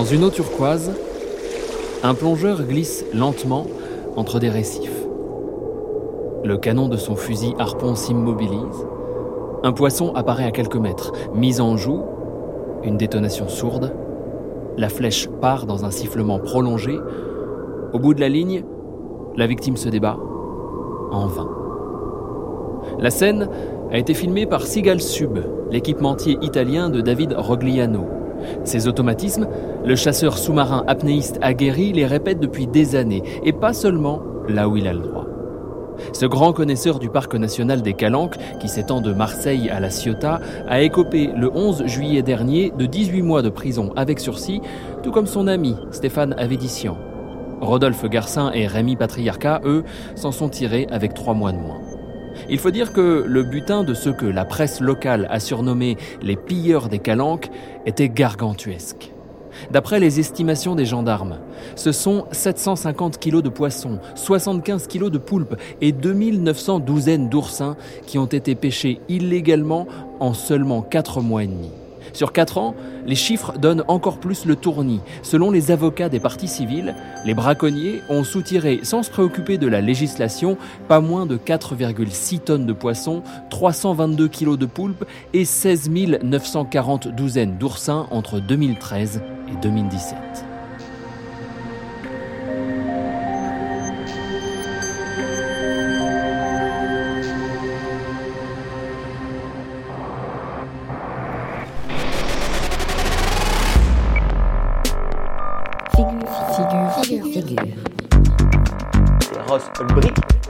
Dans une eau turquoise, un plongeur glisse lentement entre des récifs. Le canon de son fusil harpon s'immobilise. Un poisson apparaît à quelques mètres, mis en joue, une détonation sourde. La flèche part dans un sifflement prolongé. Au bout de la ligne, la victime se débat en vain. La scène a été filmée par Sigal Sub, l'équipementier italien de David Rogliano. Ces automatismes, le chasseur sous-marin apnéiste aguerri les répète depuis des années, et pas seulement là où il a le droit. Ce grand connaisseur du parc national des Calanques, qui s'étend de Marseille à la Ciotat, a écopé le 11 juillet dernier de 18 mois de prison avec sursis, tout comme son ami Stéphane Avédician. Rodolphe Garcin et Rémi Patriarcat, eux, s'en sont tirés avec trois mois de moins. Il faut dire que le butin de ceux que la presse locale a surnommés les pilleurs des calanques était gargantuesque. D'après les estimations des gendarmes, ce sont 750 kilos de poissons, 75 kilos de poulpes et 2900 douzaines d'oursins qui ont été pêchés illégalement en seulement 4 mois et demi. Sur 4 ans, les chiffres donnent encore plus le tournis. Selon les avocats des parties civiles, les braconniers ont soutiré, sans se préoccuper de la législation, pas moins de 4,6 tonnes de poissons, 322 kilos de poulpes et 16 940 douzaines d'oursins entre 2013 et 2017.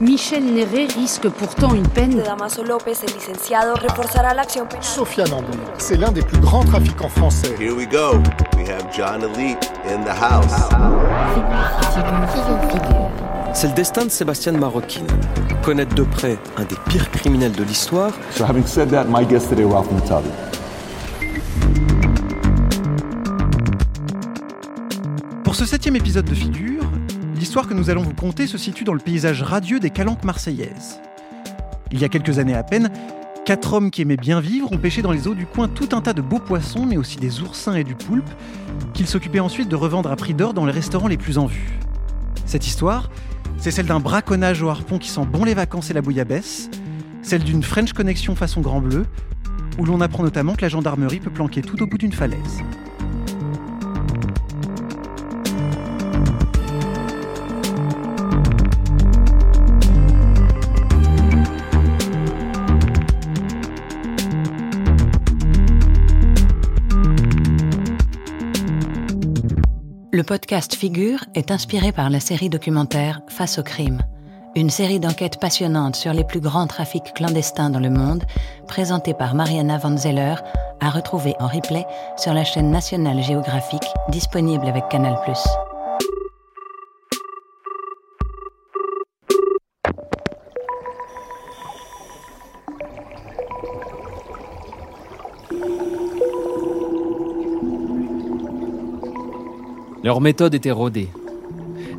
Michel Néré risque pourtant une peine. Damaso López, el licenciado, reforzará la acción penal. Sofiane Ambry, c'est l'un des plus grands trafiquants français. Here we go. We have John Elite in the house. C'est le destin de Sébastien Maroquin. Connaître de près un des pires criminels de l'histoire. So having said that, my guest today, Ralph Mutabi. Pour ce septième épisode de Figure, l'histoire que nous allons vous conter se situe dans le paysage radieux des Calanques marseillaises. Il y a quelques années à peine, quatre hommes qui aimaient bien vivre ont pêché dans les eaux du coin tout un tas de beaux poissons, mais aussi des oursins et du poulpe, qu'ils s'occupaient ensuite de revendre à prix d'or dans les restaurants les plus en vue. Cette histoire, c'est celle d'un braconnage au harpon qui sent bon les vacances et la bouillabaisse, celle d'une French Connection façon Grand Bleu, où l'on apprend notamment que la gendarmerie peut planquer tout au bout d'une falaise. Le podcast Figure est inspiré par la série documentaire Face au crime, une série d'enquêtes passionnantes sur les plus grands trafics clandestins dans le monde, présentée par Mariana Van Zeller, à retrouver en replay sur la chaîne nationale géographique disponible avec Canal+. Leur méthode était rodée.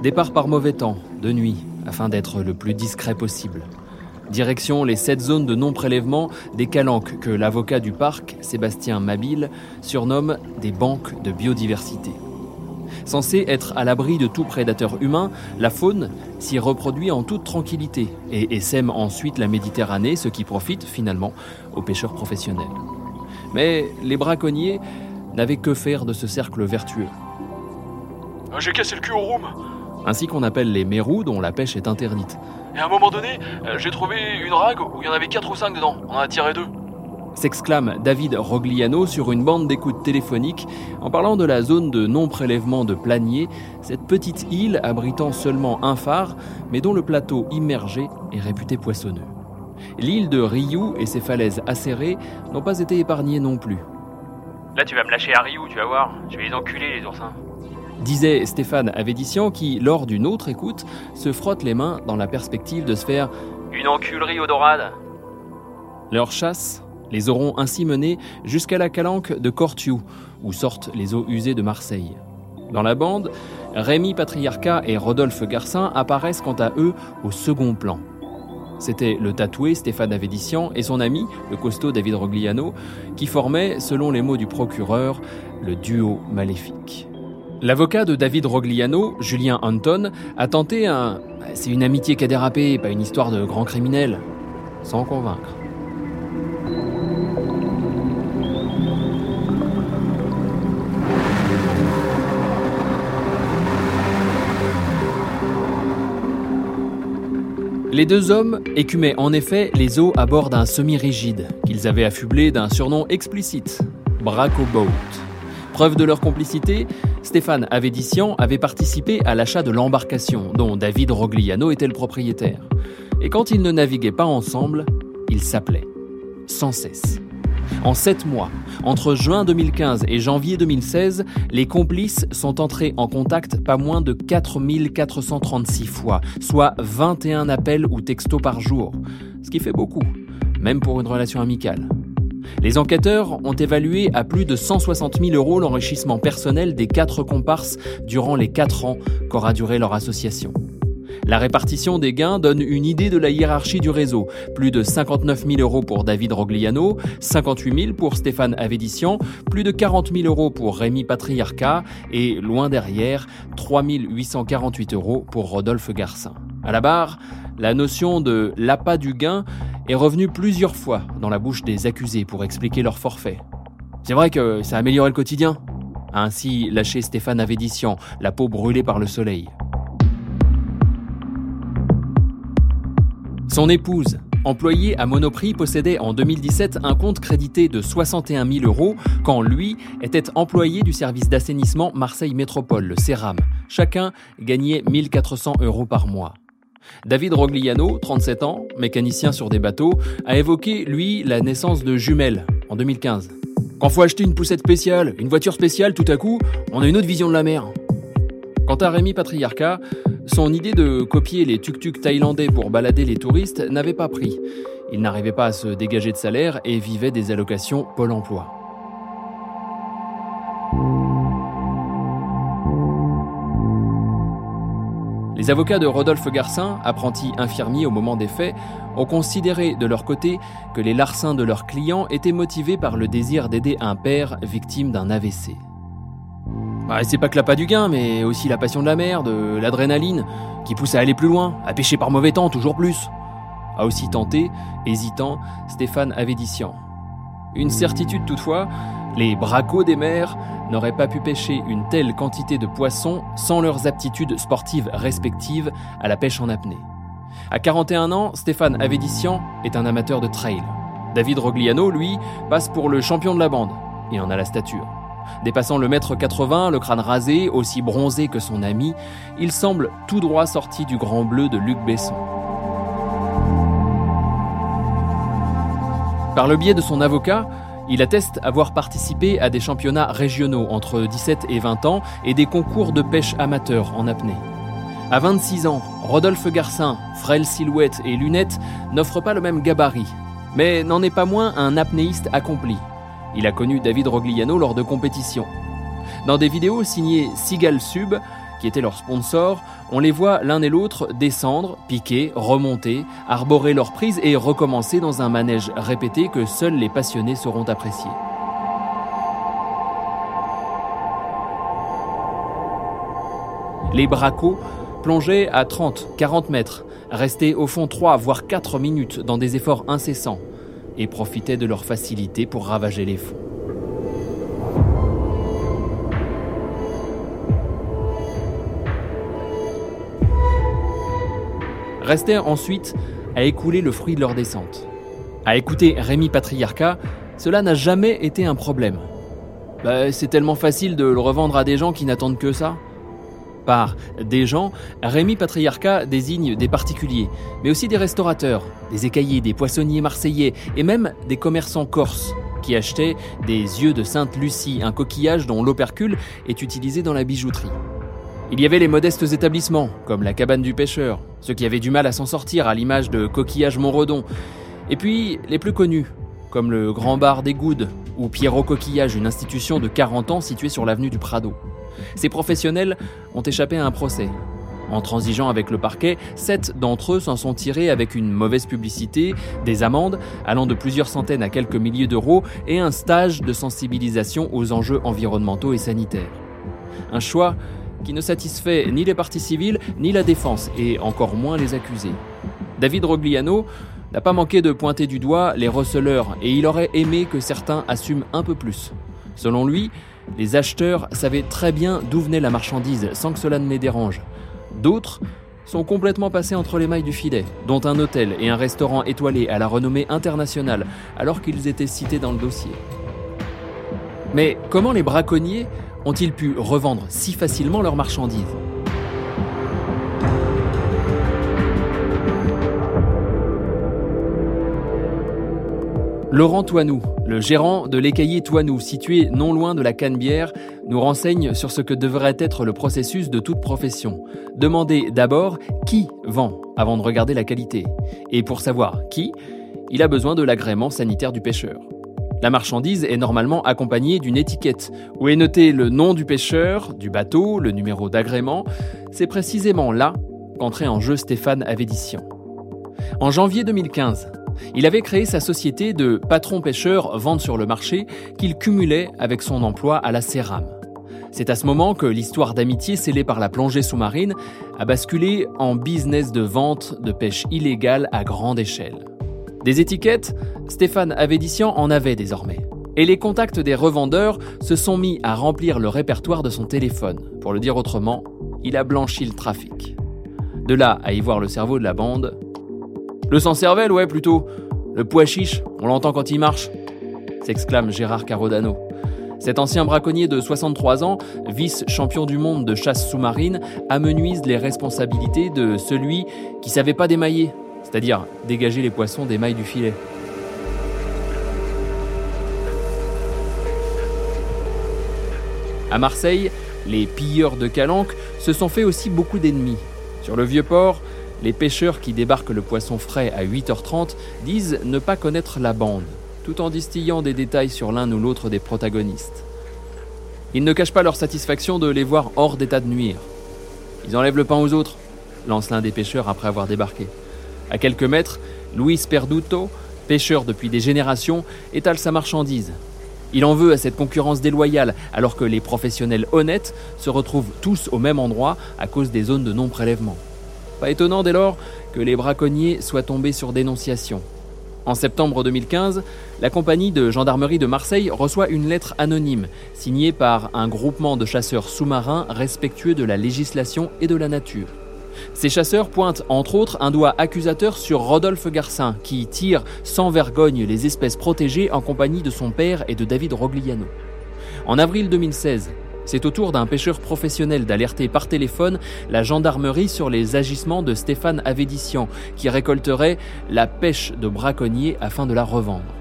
Départ par mauvais temps, de nuit, afin d'être le plus discret possible. Direction les sept zones de non-prélèvement des calanques que l'avocat du parc, Sébastien Mabille, surnomme des banques de biodiversité. Censée être à l'abri de tout prédateur humain, la faune s'y reproduit en toute tranquillité et essaime ensuite la Méditerranée, ce qui profite finalement aux pêcheurs professionnels. Mais les braconniers n'avaient que faire de ce cercle vertueux. J'ai cassé le cul au room. ainsi qu'on appelle les mérous dont la pêche est interdite. Et à un moment donné, euh, j'ai trouvé une rague où il y en avait 4 ou 5 dedans. On en a tiré deux. S'exclame David Rogliano sur une bande d'écoute téléphonique en parlant de la zone de non-prélèvement de Planier, cette petite île abritant seulement un phare, mais dont le plateau immergé est réputé poissonneux. L'île de Riou et ses falaises acérées n'ont pas été épargnées non plus. Là, tu vas me lâcher à Rio, tu vas voir. Je vais les enculer, les oursins. Disait Stéphane Avédician qui, lors d'une autre écoute, se frotte les mains dans la perspective de se faire Une enculerie aux dorades. leur chasse les auront ainsi menés jusqu'à la calanque de Cortiou, où sortent les eaux usées de Marseille. Dans la bande, Rémi Patriarcat et Rodolphe Garcin apparaissent quant à eux au second plan. C'était le tatoué Stéphane Avédician et son ami, le costaud David Rogliano, qui formaient, selon les mots du procureur, le duo maléfique. L'avocat de David Rogliano, Julien Anton, a tenté un c'est une amitié qui a dérapé, pas une histoire de grand criminel. Sans convaincre. Les deux hommes écumaient en effet les eaux à bord d'un semi-rigide, qu'ils avaient affublé d'un surnom explicite, Braco Boat. Preuve de leur complicité, Stéphane Avédician avait participé à l'achat de l'embarcation, dont David Rogliano était le propriétaire. Et quand ils ne naviguaient pas ensemble, ils s'appelaient. Sans cesse. En sept mois, entre juin 2015 et janvier 2016, les complices sont entrés en contact pas moins de 4436 fois, soit 21 appels ou textos par jour, ce qui fait beaucoup, même pour une relation amicale. Les enquêteurs ont évalué à plus de 160 000 euros l'enrichissement personnel des quatre comparses durant les quatre ans qu'aura duré leur association. La répartition des gains donne une idée de la hiérarchie du réseau. Plus de 59 000 euros pour David Rogliano, 58 000 pour Stéphane Avédician, plus de 40 000 euros pour Rémi Patriarca et, loin derrière, 3 848 euros pour Rodolphe Garcin. À la barre, la notion de l'appât du gain est revenue plusieurs fois dans la bouche des accusés pour expliquer leur forfait. C'est vrai que ça a le quotidien, a ainsi lâché Stéphane Avédician, la peau brûlée par le soleil. Son épouse, employée à Monoprix, possédait en 2017 un compte crédité de 61 000 euros, quand lui était employé du service d'assainissement Marseille Métropole, le CERAM. Chacun gagnait 1400 euros par mois. David Rogliano, 37 ans, mécanicien sur des bateaux, a évoqué, lui, la naissance de jumelles en 2015. Quand faut acheter une poussette spéciale, une voiture spéciale, tout à coup, on a une autre vision de la mer. Quant à Rémi Patriarca, son idée de copier les tuk-tuk thaïlandais pour balader les touristes n'avait pas pris. Il n'arrivait pas à se dégager de salaire et vivait des allocations Pôle emploi. Les avocats de Rodolphe Garcin, apprenti infirmier au moment des faits, ont considéré de leur côté que les larcins de leurs clients étaient motivés par le désir d'aider un père victime d'un AVC. Bah, c'est pas que l'appât du gain, mais aussi la passion de la mer, de l'adrénaline, qui pousse à aller plus loin, à pêcher par mauvais temps toujours plus. A aussi tenté, hésitant, Stéphane Avédician. Une certitude toutefois, les bracos des mers n'auraient pas pu pêcher une telle quantité de poissons sans leurs aptitudes sportives respectives à la pêche en apnée. À 41 ans, Stéphane Avédician est un amateur de trail. David Rogliano, lui, passe pour le champion de la bande et en a la stature. Dépassant le mètre 80, le crâne rasé, aussi bronzé que son ami, il semble tout droit sorti du Grand Bleu de Luc Besson. Par le biais de son avocat, il atteste avoir participé à des championnats régionaux entre 17 et 20 ans et des concours de pêche amateur en apnée. À 26 ans, Rodolphe Garcin, frêle silhouette et lunettes, n'offre pas le même gabarit, mais n'en est pas moins un apnéiste accompli. Il a connu David Rogliano lors de compétitions. Dans des vidéos signées Sigal Sub, qui était leur sponsor, on les voit l'un et l'autre descendre, piquer, remonter, arborer leur prise et recommencer dans un manège répété que seuls les passionnés sauront apprécier. Les bracos plongeaient à 30, 40 mètres, restaient au fond 3 voire 4 minutes dans des efforts incessants et profitaient de leur facilité pour ravager les fonds. Restaient ensuite à écouler le fruit de leur descente. À écouter Rémi Patriarca, cela n'a jamais été un problème. Bah, c'est tellement facile de le revendre à des gens qui n'attendent que ça. Par des gens, Rémi Patriarca désigne des particuliers, mais aussi des restaurateurs, des écaillers, des poissonniers marseillais et même des commerçants corses qui achetaient des yeux de Sainte Lucie, un coquillage dont l'opercule est utilisé dans la bijouterie. Il y avait les modestes établissements, comme la cabane du pêcheur, ceux qui avaient du mal à s'en sortir à l'image de Coquillage Montredon, et puis les plus connus, comme le Grand Bar des Goudes ou Pierrot Coquillage, une institution de 40 ans située sur l'avenue du Prado. Ces professionnels ont échappé à un procès. En transigeant avec le parquet, sept d'entre eux s'en sont tirés avec une mauvaise publicité, des amendes allant de plusieurs centaines à quelques milliers d'euros et un stage de sensibilisation aux enjeux environnementaux et sanitaires. Un choix qui ne satisfait ni les parties civiles, ni la défense, et encore moins les accusés. David Rogliano n'a pas manqué de pointer du doigt les receleurs, et il aurait aimé que certains assument un peu plus. Selon lui, les acheteurs savaient très bien d'où venait la marchandise sans que cela ne les dérange. D'autres sont complètement passés entre les mailles du filet, dont un hôtel et un restaurant étoilé à la renommée internationale, alors qu'ils étaient cités dans le dossier. Mais comment les braconniers ont-ils pu revendre si facilement leurs marchandises Laurent Toinou, le gérant de l'écaillé Toinou, situé non loin de la Canebière, nous renseigne sur ce que devrait être le processus de toute profession. Demandez d'abord qui vend avant de regarder la qualité. Et pour savoir qui, il a besoin de l'agrément sanitaire du pêcheur. La marchandise est normalement accompagnée d'une étiquette où est noté le nom du pêcheur, du bateau, le numéro d'agrément. C'est précisément là qu'entrait en jeu Stéphane Avédician. En janvier 2015, il avait créé sa société de patron pêcheur vente sur le marché qu'il cumulait avec son emploi à la CERAM. C'est à ce moment que l'histoire d'amitié scellée par la plongée sous-marine a basculé en business de vente de pêche illégale à grande échelle. Des étiquettes, Stéphane Avédician en avait désormais. Et les contacts des revendeurs se sont mis à remplir le répertoire de son téléphone. Pour le dire autrement, il a blanchi le trafic. De là à y voir le cerveau de la bande, le sans-cervelle, ouais, plutôt. Le pois chiche, on l'entend quand il marche, s'exclame Gérard Carodano. Cet ancien braconnier de 63 ans, vice-champion du monde de chasse sous-marine, amenuise les responsabilités de celui qui savait pas démailler, c'est-à-dire dégager les poissons des mailles du filet. À Marseille, les pilleurs de calanques se sont fait aussi beaucoup d'ennemis. Sur le vieux port, les pêcheurs qui débarquent le poisson frais à 8h30 disent ne pas connaître la bande, tout en distillant des détails sur l'un ou l'autre des protagonistes. Ils ne cachent pas leur satisfaction de les voir hors d'état de nuire. Ils enlèvent le pain aux autres, lance l'un des pêcheurs après avoir débarqué. À quelques mètres, Luis Perduto, pêcheur depuis des générations, étale sa marchandise. Il en veut à cette concurrence déloyale, alors que les professionnels honnêtes se retrouvent tous au même endroit à cause des zones de non-prélèvement. Pas étonnant dès lors que les braconniers soient tombés sur dénonciation. En septembre 2015, la compagnie de gendarmerie de Marseille reçoit une lettre anonyme signée par un groupement de chasseurs sous-marins respectueux de la législation et de la nature. Ces chasseurs pointent entre autres un doigt accusateur sur Rodolphe Garcin, qui tire sans vergogne les espèces protégées en compagnie de son père et de David Rogliano. En avril 2016, c'est au tour d'un pêcheur professionnel d'alerter par téléphone la gendarmerie sur les agissements de Stéphane Avédician, qui récolterait la pêche de braconniers afin de la revendre.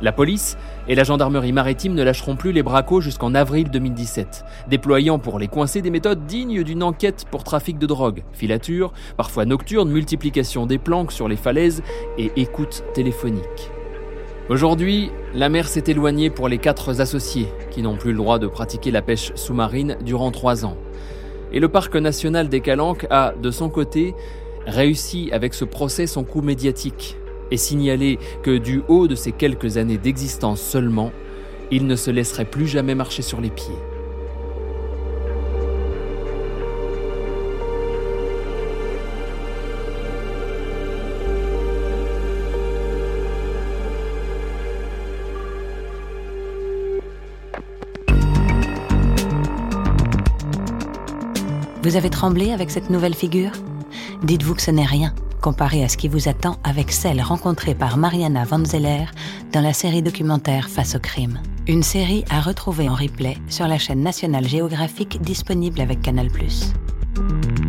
La police et la gendarmerie maritime ne lâcheront plus les bracos jusqu'en avril 2017, déployant pour les coincer des méthodes dignes d'une enquête pour trafic de drogue, filature, parfois nocturne, multiplication des planques sur les falaises et écoute téléphonique. Aujourd'hui, la mer s'est éloignée pour les quatre associés, qui n'ont plus le droit de pratiquer la pêche sous-marine durant trois ans. Et le parc national des Calanques a, de son côté, réussi avec ce procès son coup médiatique et signalé que du haut de ses quelques années d'existence seulement, il ne se laisserait plus jamais marcher sur les pieds. Vous avez tremblé avec cette nouvelle figure? Dites-vous que ce n'est rien comparé à ce qui vous attend avec celle rencontrée par Mariana Van Zeller dans la série documentaire Face au crime. Une série à retrouver en replay sur la chaîne nationale géographique disponible avec Canal ⁇